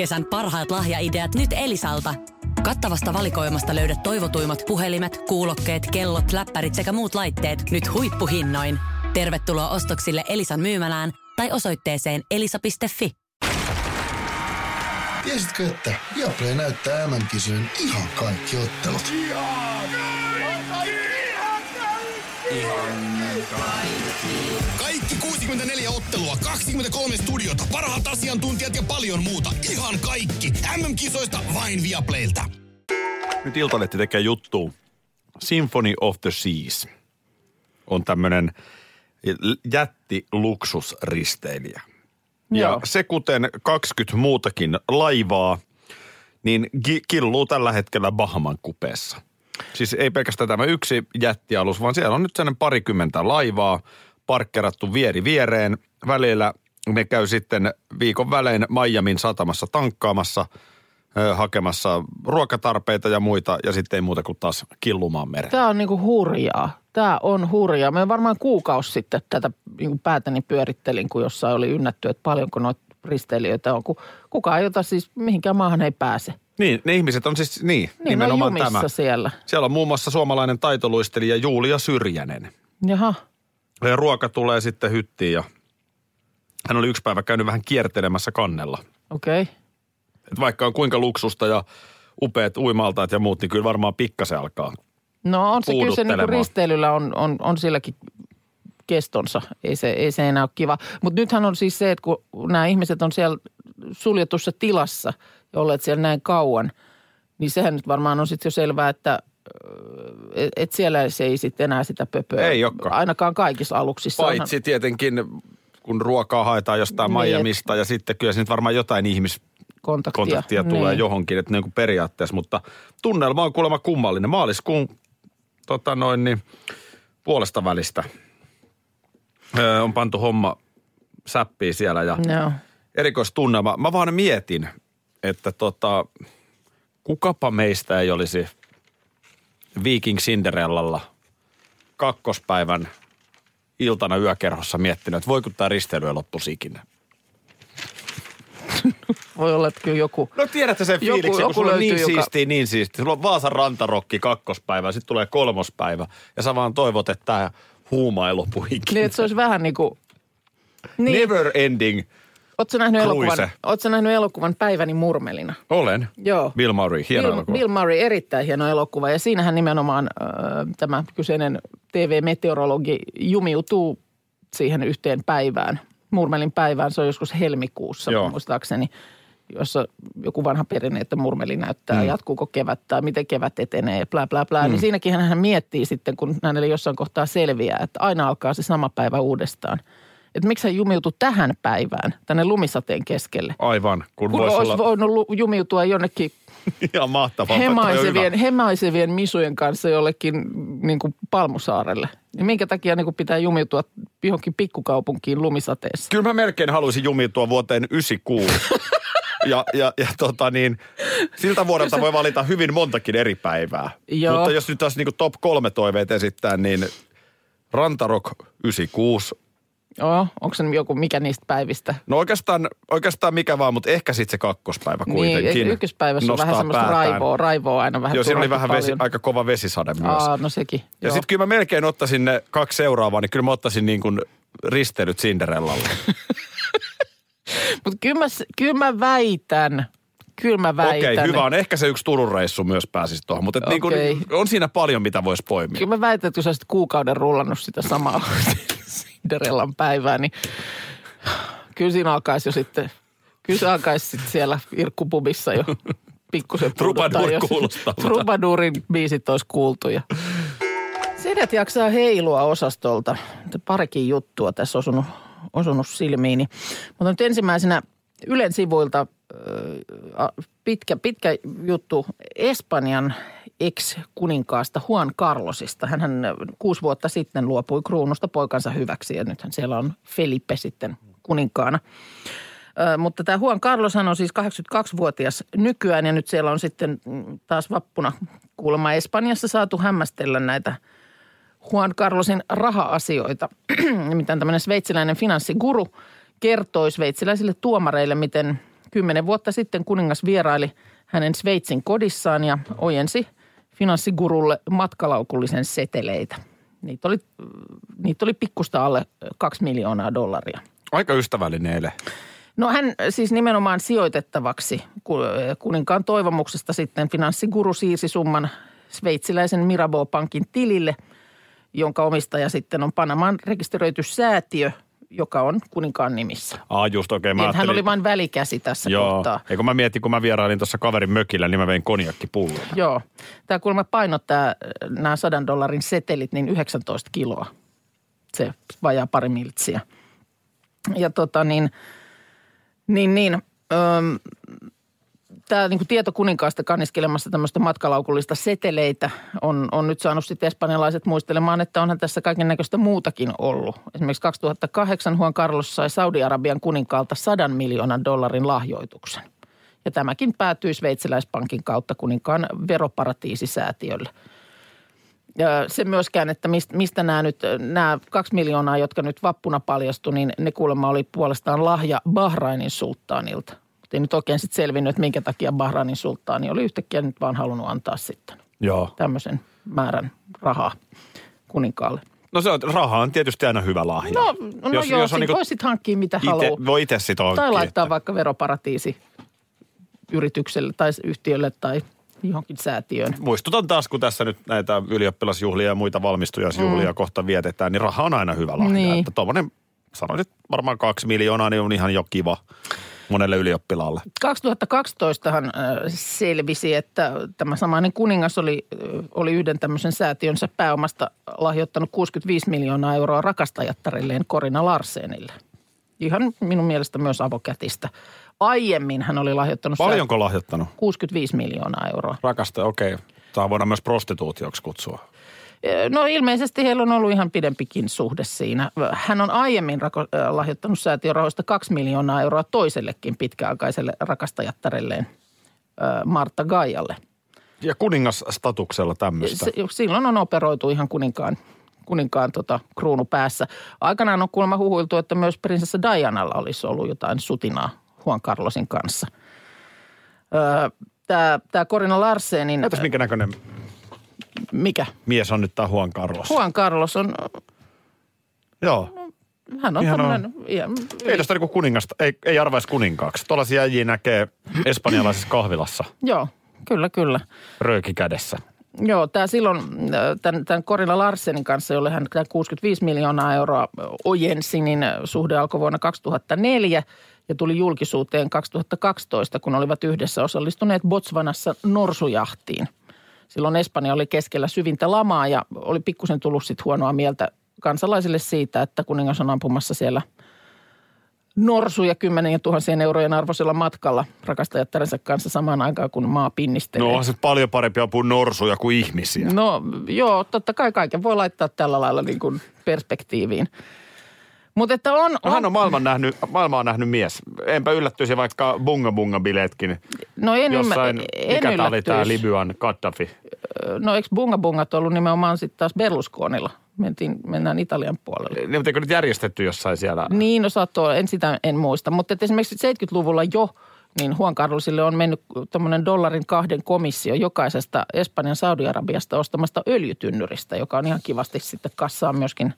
Speaker 1: Kesän parhaat lahjaideat nyt Elisalta. Kattavasta valikoimasta löydät toivotuimmat puhelimet, kuulokkeet, kellot, läppärit sekä muut laitteet nyt huippuhinnoin. Tervetuloa ostoksille Elisan myymälään tai osoitteeseen elisa.fi.
Speaker 5: Tiesitkö, että Viaplay näyttää MM-kisojen ihan kaikki ottelut?
Speaker 6: Kaikki 64 ottelua, 23 studiota, parhaat asiantuntijat ja paljon muuta. Ihan kaikki. MM-kisoista vain Viaplaylta.
Speaker 3: Nyt Iltalehti tekee juttu. Symphony of the Seas on tämmöinen jätti luksusristeilijä. Ja
Speaker 2: Joo.
Speaker 3: se kuten 20 muutakin laivaa, niin ki- killuu tällä hetkellä Bahaman kupeessa. Siis ei pelkästään tämä yksi jättialus, vaan siellä on nyt sellainen parikymmentä laivaa parkkerattu vieri viereen. Välillä ne käy sitten viikon välein Miamin satamassa tankkaamassa, hakemassa ruokatarpeita ja muita, ja sitten ei muuta kuin taas killumaan mereen.
Speaker 2: Tämä on niinku hurjaa. Tämä on hurjaa. Mä varmaan kuukausi sitten tätä niinku päätäni pyörittelin, kun jossain oli ynnätty, että paljonko noita risteilijöitä on. Kun kukaan, jota siis mihinkään maahan ei pääse.
Speaker 3: Niin, ne ihmiset on siis, niin,
Speaker 2: Niin, on
Speaker 3: nimenomaan
Speaker 2: jumissa
Speaker 3: tämä.
Speaker 2: siellä.
Speaker 3: Siellä on muun muassa suomalainen taitoluistelija Julia Syrjänen.
Speaker 2: Jaha.
Speaker 3: Ja ruoka tulee sitten hyttiin ja hän oli yksi päivä käynyt vähän kiertelemässä kannella.
Speaker 2: Okei. Okay.
Speaker 3: Et vaikka on kuinka luksusta ja upeat uimaltaat ja muut, niin kyllä varmaan pikkasen alkaa.
Speaker 2: No on se kyllä se niinku
Speaker 3: Puuduttelemaan.
Speaker 2: risteilyllä on, on, on silläkin kestonsa. Ei se, ei se enää ole kiva. Mutta nythän on siis se, että kun nämä ihmiset on siellä suljetussa tilassa ja olleet siellä näin kauan, niin sehän nyt varmaan on sitten jo selvää, että et, et siellä se ei sitten enää sitä pöpöä.
Speaker 3: Ei olekaan.
Speaker 2: Ainakaan kaikissa aluksissa. Onhan-
Speaker 3: Paitsi tietenkin, kun ruokaa haetaan jostain
Speaker 2: Niin,
Speaker 3: Miamista ja sitten kyllä se nyt varmaan jotain ihmiskontaktia
Speaker 2: kontaktia.
Speaker 3: tulee
Speaker 2: niin.
Speaker 3: johonkin, että niin kuin periaatteessa. Mutta tunnelma on kuulemma kummallinen. Maaliskuun tota noin, niin, puolesta välistä öö, on pantu homma säppiin siellä ja
Speaker 2: Joo.
Speaker 3: erikoistunnelma. Mä vaan mietin, että tota, kukapa meistä ei olisi Viking Cinderellalla kakkospäivän iltana yökerhossa miettinyt, että voiko tämä risteily loppuisi ikinä.
Speaker 2: Voi olla, että kyllä joku...
Speaker 3: No tiedätte sen
Speaker 2: Joku-
Speaker 3: fiiliksen,
Speaker 2: joku
Speaker 3: kun sulla on niin
Speaker 2: joka-
Speaker 3: siistiä, niin siistiä. Sulla on Vaasan rantarokki kakkospäivä, sitten tulee kolmospäivä ja sä vaan toivot, että tämä huumailupuikki.
Speaker 2: Niin, että se olisi vähän niin kuin... Niin,
Speaker 3: Never ending.
Speaker 2: Oletko nähnyt, elokuvan, ootko nähnyt elokuvan Päiväni murmelina?
Speaker 3: Olen.
Speaker 2: Joo.
Speaker 3: Bill Murray, hieno
Speaker 2: Bill,
Speaker 3: elokuva.
Speaker 2: Bill Murray, erittäin hieno elokuva. Ja siinähän nimenomaan äh, tämä kyseinen TV-meteorologi jumiutuu siihen yhteen päivään. Murmelin päivään, se on joskus helmikuussa
Speaker 3: Joo.
Speaker 2: muistaakseni, jossa joku vanha perinne, että murmeli näyttää, mm. jatkuuko kevät tai miten kevät etenee bla bla bla. Mm. Niin siinäkin hän miettii sitten, kun hänelle jossain kohtaa selviää, että aina alkaa se sama päivä uudestaan. Että miksi hän jumiutui tähän päivään, tänne lumisateen keskelle.
Speaker 3: Aivan, kun,
Speaker 2: Kun
Speaker 3: voisi
Speaker 2: olisi
Speaker 3: olla
Speaker 2: voinut jumiutua jonnekin
Speaker 3: ihan mahtavaa.
Speaker 2: hemaisevien, hemaisevien misujen kanssa jollekin niin kuin Palmusaarelle. Niin minkä takia niin kuin pitää jumiutua johonkin pikkukaupunkiin lumisateessa?
Speaker 3: Kyllä mä melkein haluaisin jumiutua vuoteen 96. ja, ja, ja tota niin, siltä vuodelta voi valita hyvin montakin eri päivää.
Speaker 2: Joo.
Speaker 3: Mutta jos nyt taas niin top kolme toiveet esittää, niin Rantarok 96.
Speaker 2: Joo, onko se joku mikä niistä päivistä?
Speaker 3: No oikeastaan, oikeastaan mikä vaan, mutta ehkä sitten se kakkospäivä kuitenkin.
Speaker 2: Niin, ykköspäivässä on vähän semmoista
Speaker 3: päätään.
Speaker 2: raivoa, raivoa aina vähän
Speaker 3: Joo, siinä oli vähän vesi, aika kova vesisade myös.
Speaker 2: Aa, no sekin.
Speaker 3: Ja sitten kyllä mä melkein ottaisin ne kaksi seuraavaa, niin kyllä mä ottaisin niin kuin risteilyt Cinderellalle.
Speaker 2: Mutta kyllä mä, kyllä mä väitän, kyllä mä väitän.
Speaker 3: Okei, hyvä on. Ehkä se yksi Turun reissu myös pääsisi tuohon, mutta okay. niin on siinä paljon, mitä voisi poimia.
Speaker 2: Kyllä mä väitän, että kun sä olisit kuukauden rullannut sitä samaa Cinderellan päivää, niin kyllä siinä alkaisi jo sitten, kyllä se alkaisi sitten siellä Irkkupubissa jo pikkusen jos
Speaker 3: kuulostaa.
Speaker 2: Troubadurin biisit olisi kuultu. Ja. Sedet jaksaa heilua osastolta. Parikin juttua tässä osunut, osunut silmiini. Mutta nyt ensimmäisenä Ylen sivuilta pitkä, pitkä juttu Espanjan ex-kuninkaasta Juan Carlosista. Hän kuusi vuotta sitten luopui kruunusta poikansa hyväksi ja nythän siellä on Felipe sitten kuninkaana. Ö, mutta tämä Juan Carloshan on siis 82-vuotias nykyään ja nyt siellä on sitten taas vappuna kuulemma Espanjassa saatu hämmästellä näitä Juan Carlosin raha-asioita. Nimittäin tämmöinen sveitsiläinen finanssiguru kertoi sveitsiläisille tuomareille, miten kymmenen vuotta sitten kuningas vieraili hänen Sveitsin kodissaan ja ojensi finanssigurulle matkalaukullisen seteleitä. Niitä oli, niitä oli pikkusta alle kaksi miljoonaa dollaria.
Speaker 3: Aika ystävällinen ele.
Speaker 2: No hän siis nimenomaan sijoitettavaksi ku- kuninkaan toivomuksesta sitten finanssiguru siirsi summan sveitsiläisen Mirabeau-pankin tilille, jonka omistaja sitten on Panamaan rekisteröity säätiö, joka on kuninkaan nimissä.
Speaker 3: Aa, just oikein. Mä
Speaker 2: Niin, hän oli vain välikäsi tässä
Speaker 3: Joo.
Speaker 2: kohtaa.
Speaker 3: Eikö mä mietin, kun mä vierailin tuossa kaverin mökillä, niin mä vein konjakkipullon.
Speaker 2: Joo. Tämä kuulemma painottaa nämä sadan dollarin setelit niin 19 kiloa. Se vajaa pari miltsiä. Ja tota niin, niin, niin öm, tämä niin tieto kuninkaasta kanniskelemassa tämmöistä matkalaukullista seteleitä on, on nyt saanut sitten espanjalaiset muistelemaan, että onhan tässä kaiken näköistä muutakin ollut. Esimerkiksi 2008 Juan Carlos sai Saudi-Arabian kuninkaalta sadan miljoonan dollarin lahjoituksen. Ja tämäkin päätyi Sveitsiläispankin kautta kuninkaan veroparatiisisäätiölle. Ja se myöskään, että mistä, mistä nämä nyt, nämä kaksi miljoonaa, jotka nyt vappuna paljastui, niin ne kuulemma oli puolestaan lahja Bahrainin sulttaanilta. Ei nyt oikein sitten selvinnyt, että minkä takia Bahrainin sulttaani oli yhtäkkiä nyt vaan halunnut antaa sitten
Speaker 3: Joo.
Speaker 2: tämmöisen määrän rahaa kuninkaalle.
Speaker 3: No se on, raha on tietysti aina hyvä lahja.
Speaker 2: No, no jos, joo, jos
Speaker 3: on
Speaker 2: sit
Speaker 3: niinku
Speaker 2: voisit hankkia mitä
Speaker 3: ite,
Speaker 2: haluaa.
Speaker 3: voi itse sitä hankkia.
Speaker 2: Tai laittaa
Speaker 3: että-
Speaker 2: vaikka veroparatiisi yritykselle tai yhtiölle tai johonkin säätiöön.
Speaker 3: Muistutan taas, kun tässä nyt näitä ylioppilasjuhlia ja muita valmistujaisjuhlia mm. kohta vietetään, niin raha on aina hyvä lahja.
Speaker 2: Niin.
Speaker 3: Että tuommoinen, sanoisin, että varmaan kaksi miljoonaa, niin on ihan jo kiva monelle ylioppilaalle.
Speaker 2: 2012han äh, selvisi, että tämä samainen kuningas oli, äh, oli yhden tämmöisen säätiönsä pääomasta lahjoittanut 65 miljoonaa euroa rakastajattarilleen Korina Larsenille. Ihan minun mielestä myös avokätistä. Aiemmin hän oli lahjoittanut
Speaker 3: Paljonko lahjoittanut?
Speaker 2: sää- 65 miljoonaa euroa.
Speaker 3: Rakasta, okei. Okay. Tämä voidaan myös prostituutioksi kutsua.
Speaker 2: No ilmeisesti heillä on ollut ihan pidempikin suhde siinä. Hän on aiemmin rako- lahjoittanut säätiörahoista 2 miljoonaa euroa toisellekin pitkäaikaiselle rakastajattarelleen Martta Gaijalle.
Speaker 3: Ja kuningasstatuksella tämmöistä.
Speaker 2: Silloin on operoitu ihan kuninkaan, kuninkaan tota, kruunu päässä. Aikanaan on kuulemma huhuiltu, että myös prinsessa Dianalla olisi ollut jotain sutinaa Juan Carlosin kanssa. Tämä, tämä Corina Larsenin,
Speaker 3: Näytäs minkä näköinen
Speaker 2: mikä?
Speaker 3: mies on nyt tämä Juan Carlos.
Speaker 2: Juan Carlos on
Speaker 3: Joo.
Speaker 2: Hän on
Speaker 3: Ihan
Speaker 2: tämmöinen... ihan-
Speaker 3: Ei tästä niinku kuningasta, ei, ei arvaisi kuninkaaksi. Tuollaisia jäjiä näkee espanjalaisessa kahvilassa
Speaker 2: Joo, kyllä, kyllä.
Speaker 3: rööki kädessä.
Speaker 2: Joo, tämä silloin tämän, tämän Corina Larsenin kanssa, jolle hän tämä 65 miljoonaa euroa ojensi, niin suhde alkoi vuonna 2004 ja tuli julkisuuteen 2012, kun olivat yhdessä osallistuneet Botswanassa norsujahtiin. Silloin Espanja oli keskellä syvintä lamaa ja oli pikkusen tullut sitten huonoa mieltä kansalaisille siitä, että kuningas on ampumassa siellä norsuja kymmenien tuhansien eurojen arvoisella matkalla rakastajattarensa kanssa samaan aikaan, kun maa pinnistelee.
Speaker 3: No on se paljon parempi ampua norsuja kuin ihmisiä.
Speaker 2: No joo, totta kai kaiken voi laittaa tällä lailla niin kuin perspektiiviin. Mutta että on,
Speaker 3: No, hän
Speaker 2: on,
Speaker 3: on maailman nähnyt, maailma on nähnyt mies. Enpä yllättyisi vaikka bunga bunga bileetkin.
Speaker 2: no en,
Speaker 3: Jossain,
Speaker 2: ymmär, en
Speaker 3: mikä tämä oli. Libyan Gaddafi?
Speaker 2: No eikö bunga bungat ollut nimenomaan sitten taas Berlusconilla? Mentiin, mennään Italian puolelle.
Speaker 3: Niin, mutta eikö nyt järjestetty jossain siellä?
Speaker 2: Niin, no saattoi, en sitä en muista. Mutta että esimerkiksi 70-luvulla jo, niin Juan Carlosille on mennyt tämmöinen dollarin kahden komissio jokaisesta Espanjan Saudi-Arabiasta ostamasta öljytynnyristä, joka on ihan kivasti sitten kassaan myöskin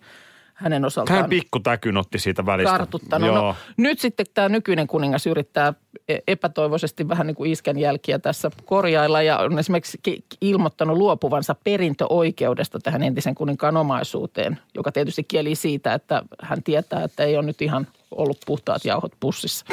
Speaker 2: hänen osaltaan.
Speaker 3: Hän pikkutäkyn otti siitä välistä.
Speaker 2: kartuttanut.
Speaker 3: Joo.
Speaker 2: No, nyt sitten tämä nykyinen kuningas yrittää e- epätoivoisesti vähän niin kuin iskän jälkiä tässä korjailla ja on esimerkiksi ki- ilmoittanut luopuvansa perintöoikeudesta tähän entisen kuninkaan omaisuuteen, joka tietysti kieli siitä, että hän tietää, että ei ole nyt ihan ollut puhtaat jauhot pussissa.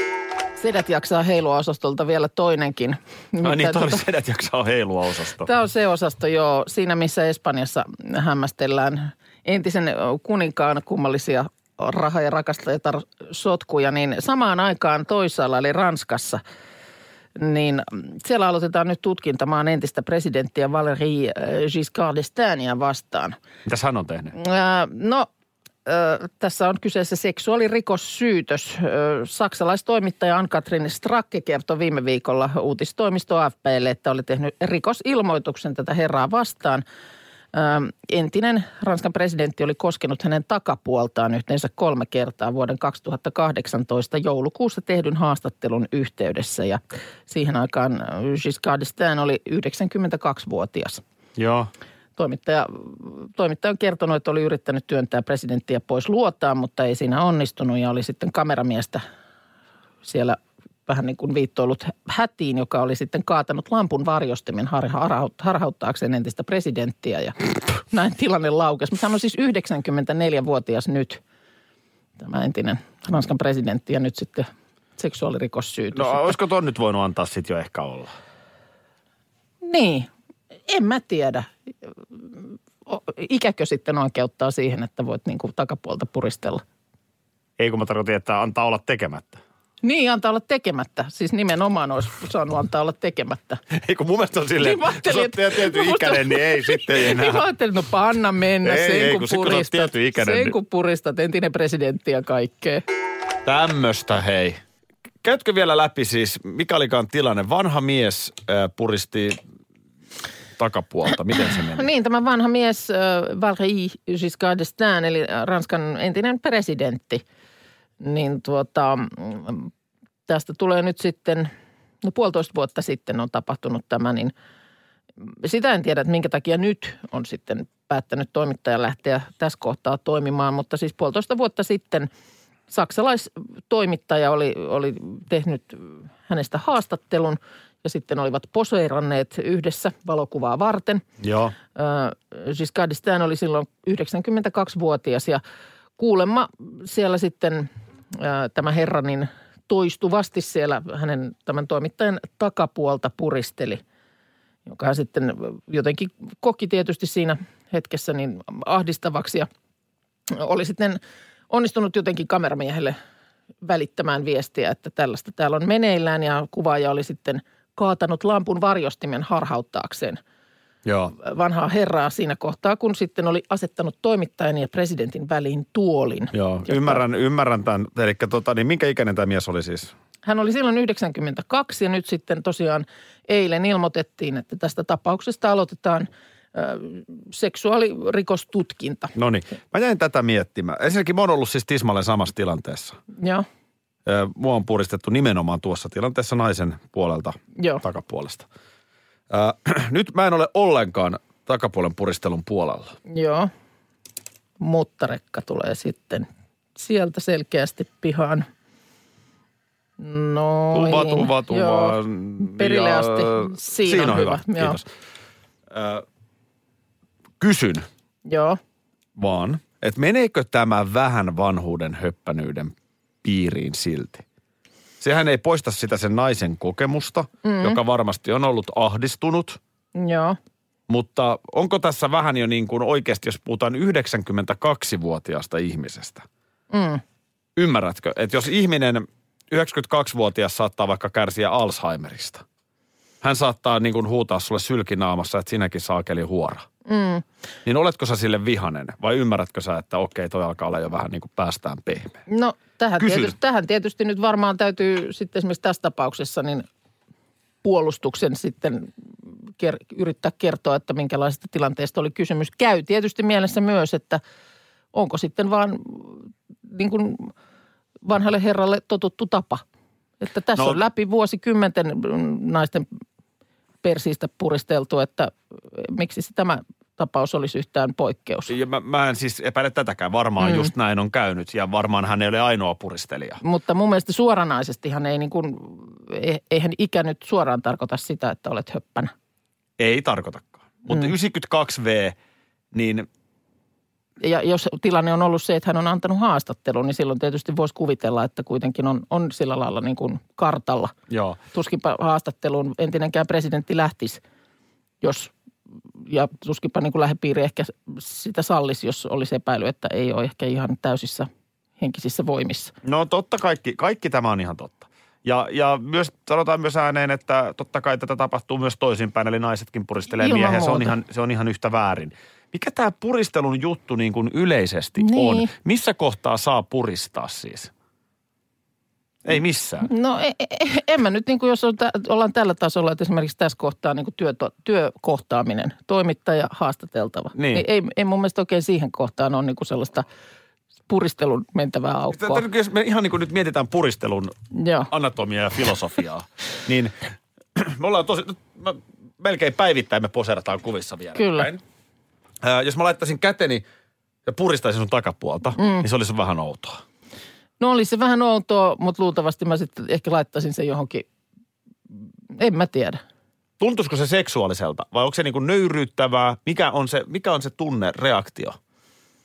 Speaker 2: Sedät jaksaa heilua osastolta vielä toinenkin.
Speaker 3: Ai niin,
Speaker 2: tuota-
Speaker 3: sedät jaksaa heilua osasto.
Speaker 2: Tämä on se osasto, joo. Siinä, missä Espanjassa hämmästellään entisen kuninkaan kummallisia raha- ja rakastajatar sotkuja, niin samaan aikaan toisaalla, eli Ranskassa, niin siellä aloitetaan nyt tutkintamaan entistä presidenttiä Valéry Giscard d'Estania vastaan.
Speaker 3: Mitäs hän on tehnyt?
Speaker 2: No, tässä on kyseessä seksuaalirikossyytös. Saksalaistoimittaja Ann-Katrin Stracke kertoi viime viikolla uutistoimisto AFPlle, että oli tehnyt rikosilmoituksen tätä herraa vastaan. Ö, Entinen Ranskan presidentti oli koskenut hänen takapuoltaan yhteensä kolme kertaa vuoden 2018 joulukuussa tehdyn haastattelun yhteydessä. Ja siihen aikaan Giscard d'Estaing oli 92-vuotias.
Speaker 3: Joo.
Speaker 2: Toimittaja, toimittaja on kertonut, että oli yrittänyt työntää presidenttiä pois luotaan, mutta ei siinä onnistunut ja oli sitten kameramiestä siellä vähän niin kuin viittoillut hätiin, joka oli sitten kaatanut lampun varjostimen har- harhaut- harhauttaakseen entistä presidenttiä ja näin tilanne laukesi. Mutta hän on siis 94-vuotias nyt, tämä entinen Ranskan presidentti ja nyt sitten seksuaalirikossyytys.
Speaker 3: No olisiko ton nyt voinut antaa sit jo ehkä olla?
Speaker 2: Niin, en mä tiedä. Ikäkö sitten oikeuttaa siihen, että voit niinku takapuolta puristella?
Speaker 3: Ei kun mä tarkoitin, että antaa olla tekemättä.
Speaker 2: Niin, antaa olla tekemättä. Siis nimenomaan olisi saanut antaa olla tekemättä.
Speaker 3: Ei kun mun mielestä on silleen,
Speaker 2: Niin mä
Speaker 3: että jos tietyn
Speaker 2: musta-
Speaker 3: ikäinen, niin ei sitten ei
Speaker 2: Niin mä
Speaker 3: enää.
Speaker 2: ajattelin, no panna mennä,
Speaker 3: Ei,
Speaker 2: sen
Speaker 3: ei,
Speaker 2: kun,
Speaker 3: kun kun
Speaker 2: puristat,
Speaker 3: ikäinen,
Speaker 2: sen
Speaker 3: niin-
Speaker 2: kun puristat, entinen presidentti ja kaikkea.
Speaker 3: Tämmöstä hei. Käytkö vielä läpi siis, mikä olikaan tilanne? Vanha mies äh, puristi takapuolta. Miten se meni?
Speaker 2: Niin, tämä vanha mies äh, Valéry Giscard d'Estaing, eli Ranskan entinen presidentti, niin tuota, tästä tulee nyt sitten, no puolitoista vuotta sitten on tapahtunut tämä, niin sitä en tiedä, että minkä takia nyt on sitten päättänyt toimittaja lähteä tässä kohtaa toimimaan, mutta siis puolitoista vuotta sitten saksalaistoimittaja oli, oli tehnyt hänestä haastattelun ja sitten olivat poseeranneet yhdessä valokuvaa varten.
Speaker 3: Joo.
Speaker 2: Ö, Giscard d'Estaing oli silloin 92-vuotias ja kuulemma siellä sitten tämä herra niin toistuvasti siellä hänen tämän toimittajan takapuolta puristeli, joka hän sitten jotenkin koki tietysti siinä hetkessä niin ahdistavaksi ja oli sitten onnistunut jotenkin kameramiehelle välittämään viestiä, että tällaista täällä on meneillään ja kuvaaja oli sitten kaatanut lampun varjostimen harhauttaakseen
Speaker 3: Joo.
Speaker 2: vanhaa herraa siinä kohtaa, kun sitten oli asettanut toimittajan ja presidentin väliin tuolin.
Speaker 3: Joo,
Speaker 2: Joka-
Speaker 3: ymmärrän, ymmärrän tämän. Eli tota, niin minkä ikäinen tämä mies oli siis?
Speaker 2: Hän oli silloin 92 ja nyt sitten tosiaan eilen ilmoitettiin, että tästä tapauksesta aloitetaan ö, seksuaalirikostutkinta.
Speaker 3: No niin, mä jäin tätä miettimään. Ensinnäkin mä oon ollut siis tismalleen samassa tilanteessa.
Speaker 2: Joo,
Speaker 3: Ö, Mua on puristettu nimenomaan tuossa tilanteessa naisen puolelta
Speaker 2: joo.
Speaker 3: takapuolesta. Ö, nyt mä en ole ollenkaan takapuolen puristelun puolella.
Speaker 2: Joo. muttarekka tulee sitten sieltä selkeästi pihaan. Noin.
Speaker 3: Tuva, tuva, tuva.
Speaker 2: Joo. Perille
Speaker 3: Ja
Speaker 2: asti. Siinä, on hyvä. Joo.
Speaker 3: Kiitos. Ö, kysyn
Speaker 2: Joo.
Speaker 3: vaan, että meneekö tämä vähän vanhuuden höppänyyden piiriin silti? Sehän ei poista sitä sen naisen kokemusta, mm. joka varmasti on ollut ahdistunut,
Speaker 2: Joo.
Speaker 3: mutta onko tässä vähän jo niin kuin oikeasti, jos puhutaan 92-vuotiaasta ihmisestä?
Speaker 2: Mm.
Speaker 3: Ymmärrätkö, että jos ihminen 92-vuotias saattaa vaikka kärsiä Alzheimerista, hän saattaa niin kuin huutaa sulle sylkinaamassa, että sinäkin saakeli huora.
Speaker 2: Mm.
Speaker 3: Niin oletko sä sille vihanen vai ymmärrätkö sä, että okei, toi alkaa olla jo vähän niin kuin päästään pehmeä?
Speaker 2: No tähän tietysti, tähän tietysti nyt varmaan täytyy sitten esimerkiksi tässä tapauksessa niin puolustuksen sitten ker- yrittää kertoa, että minkälaisesta tilanteesta oli kysymys. Käy tietysti mielessä myös, että onko sitten vaan niin kuin vanhalle herralle totuttu tapa. Että tässä
Speaker 3: No-
Speaker 2: on läpi vuosikymmenten mm, naisten persiistä puristeltu, että miksi tämä tapaus olisi yhtään poikkeus.
Speaker 3: Ja mä, mä en siis epäile tätäkään. Varmaan mm. just näin on käynyt ja varmaan hän ei ole ainoa puristelija.
Speaker 2: Mutta mun mielestä suoranaisestihan ei niin kuin, e- eihän ikä nyt suoraan tarkoita sitä, että olet höppänä.
Speaker 3: Ei tarkoitakaan. Mutta mm. 92V, niin
Speaker 2: Ja jos tilanne on ollut se, että hän on antanut haastattelun, niin silloin tietysti voisi kuvitella, että kuitenkin on, on sillä lailla niin kuin kartalla.
Speaker 3: joo.
Speaker 2: Tuskinpa haastatteluun entinenkään presidentti lähtisi, jos, ja tuskinpa niin kuin lähipiiri ehkä sitä sallisi, jos olisi epäily, että ei ole ehkä ihan täysissä henkisissä voimissa.
Speaker 3: No totta kaikki, kaikki tämä on ihan totta. Ja, ja myös sanotaan myös ääneen, että totta kai tätä tapahtuu myös toisinpäin, eli naisetkin puristelee
Speaker 2: Ilman
Speaker 3: miehiä. Se on, ihan, se on ihan yhtä väärin. Mikä tämä puristelun juttu niin kuin yleisesti
Speaker 2: Niin.
Speaker 3: on? Missä kohtaa saa puristaa siis? Ei missään.
Speaker 2: No e- e- en mä nyt, niin kuin jos on ollaan tällä tasolla, että esimerkiksi tässä kohtaa niin kuin työ, työkohtaaminen, toimittaja, haastateltava.
Speaker 3: Niin.
Speaker 2: Ei, ei mun mielestä oikein siihen kohtaan ole niin kuin sellaista puristelun mentävää aukkoa.
Speaker 3: Tätä, jos me ihan niin kuin nyt mietitään puristelun
Speaker 2: Joo.
Speaker 3: anatomiaa ja filosofiaa, niin me ollaan tosi, mä, melkein päivittäin me poserataan kuvissa vielä.
Speaker 2: Kyllä.
Speaker 3: Ää, jos mä laittaisin käteni ja puristaisin sun takapuolta, mm. niin se olisi vähän outoa.
Speaker 2: No olisi se vähän outoa, mutta luultavasti mä sitten ehkä laittaisin sen johonkin, en mä tiedä.
Speaker 3: Tuntuisiko se seksuaaliselta vai onko se niin kuin nöyryyttävää? Mikä on se, mikä on se tunne, reaktio?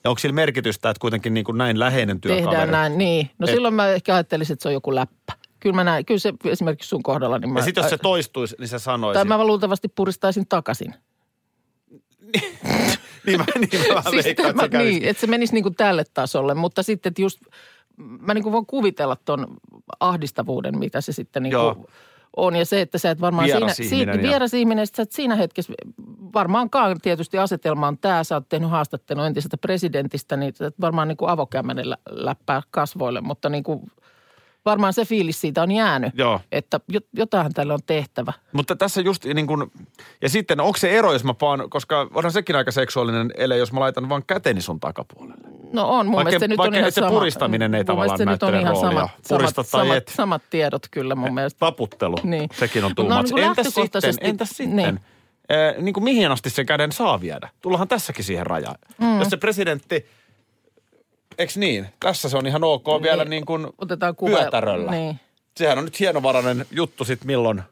Speaker 3: Ja onko sillä merkitystä, että kuitenkin niin kuin näin läheinen työkaveri?
Speaker 2: Tehdään näin, niin. No
Speaker 3: Et-
Speaker 2: silloin mä ehkä ajattelisin, että se on joku läppä. Kyllä mä näin, kyllä se esimerkiksi sun kohdalla, niin mä...
Speaker 3: Ja sitten jos se toistuisi, niin sä sanoisit.
Speaker 2: Tai mä luultavasti puristaisin takaisin.
Speaker 3: niin mä, niin mä
Speaker 2: siis
Speaker 3: veikkaan, että se kävisi.
Speaker 2: niin, että se menisi niin kuin tälle tasolle, mutta sitten että just, mä niin kuin voin kuvitella ton ahdistavuuden, mitä se sitten niin kuin on. Ja se, että sä et varmaan
Speaker 3: Vieras
Speaker 2: siinä,
Speaker 3: ihminen
Speaker 2: siinä
Speaker 3: ja-
Speaker 2: vieras ihminen, sä et siinä hetkessä, varmaankaan tietysti asetelma on tämä, sä oot tehnyt haastattelun entisestä presidentistä, niin sä et varmaan niin kuin avokämmenellä läppää kasvoille, mutta niin kuin varmaan se fiilis siitä on jäänyt,
Speaker 3: Joo.
Speaker 2: että jo- jotain tälle on tehtävä.
Speaker 3: Mutta tässä just niin kuin, ja sitten onko se ero, jos mä paan, koska onhan sekin aika seksuaalinen ele, jos mä laitan vaan käteni sun takapuolelle.
Speaker 2: No on, mun
Speaker 3: Vaikka-
Speaker 2: mielestä nyt on ihan
Speaker 3: se
Speaker 2: sama.
Speaker 3: puristaminen ei tavallaan
Speaker 2: mielestä nyt on ihan
Speaker 3: roolia.
Speaker 2: samat, samat, samat, tiedot kyllä mun mielestä.
Speaker 3: Taputtelu,
Speaker 2: Niin.
Speaker 3: sekin on too
Speaker 2: no, niin
Speaker 3: Entäs sitten, entäs sitten?
Speaker 2: niin.
Speaker 3: Eh, niin kuin mihin asti se käden saa viedä? Tullahan tässäkin siihen rajaan. Mm. Jos se presidentti, eikö niin? Tässä se on ihan ok niin. vielä niin kuin
Speaker 2: Otetaan kuva.
Speaker 3: pyötäröllä.
Speaker 2: Niin.
Speaker 3: Sehän on nyt hienovarainen juttu sitten milloin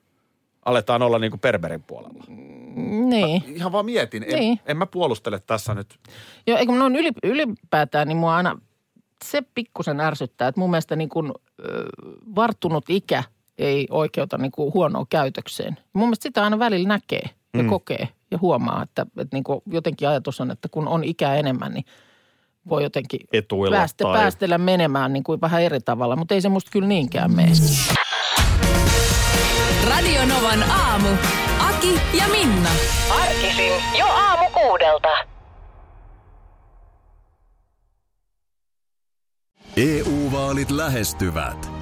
Speaker 3: aletaan olla niin kuin perberin puolella.
Speaker 2: Niin.
Speaker 3: Ihan vaan mietin. En,
Speaker 2: Niin.
Speaker 3: en mä puolustele tässä nyt.
Speaker 2: Joo, eikö noin yli, ylipäätään, niin mua aina se pikkusen ärsyttää, että mun mielestä niin kuin, ö, varttunut ikä ei oikeuta niin kuin huonoa käytökseen. Mun mielestä sitä aina välillä näkee ja mm. kokee ja huomaa, että, että niin kuin jotenkin ajatus on, että kun on ikää enemmän, niin voi jotenkin
Speaker 3: Etuilla
Speaker 2: päästä,
Speaker 3: tai-
Speaker 2: päästellä menemään niin kuin vähän eri tavalla, mutta ei se musta kyllä niinkään mene.
Speaker 1: Radio Novan aamu. Aki ja Minna.
Speaker 7: Arkisin jo aamu kuudelta.
Speaker 4: EU-vaalit lähestyvät.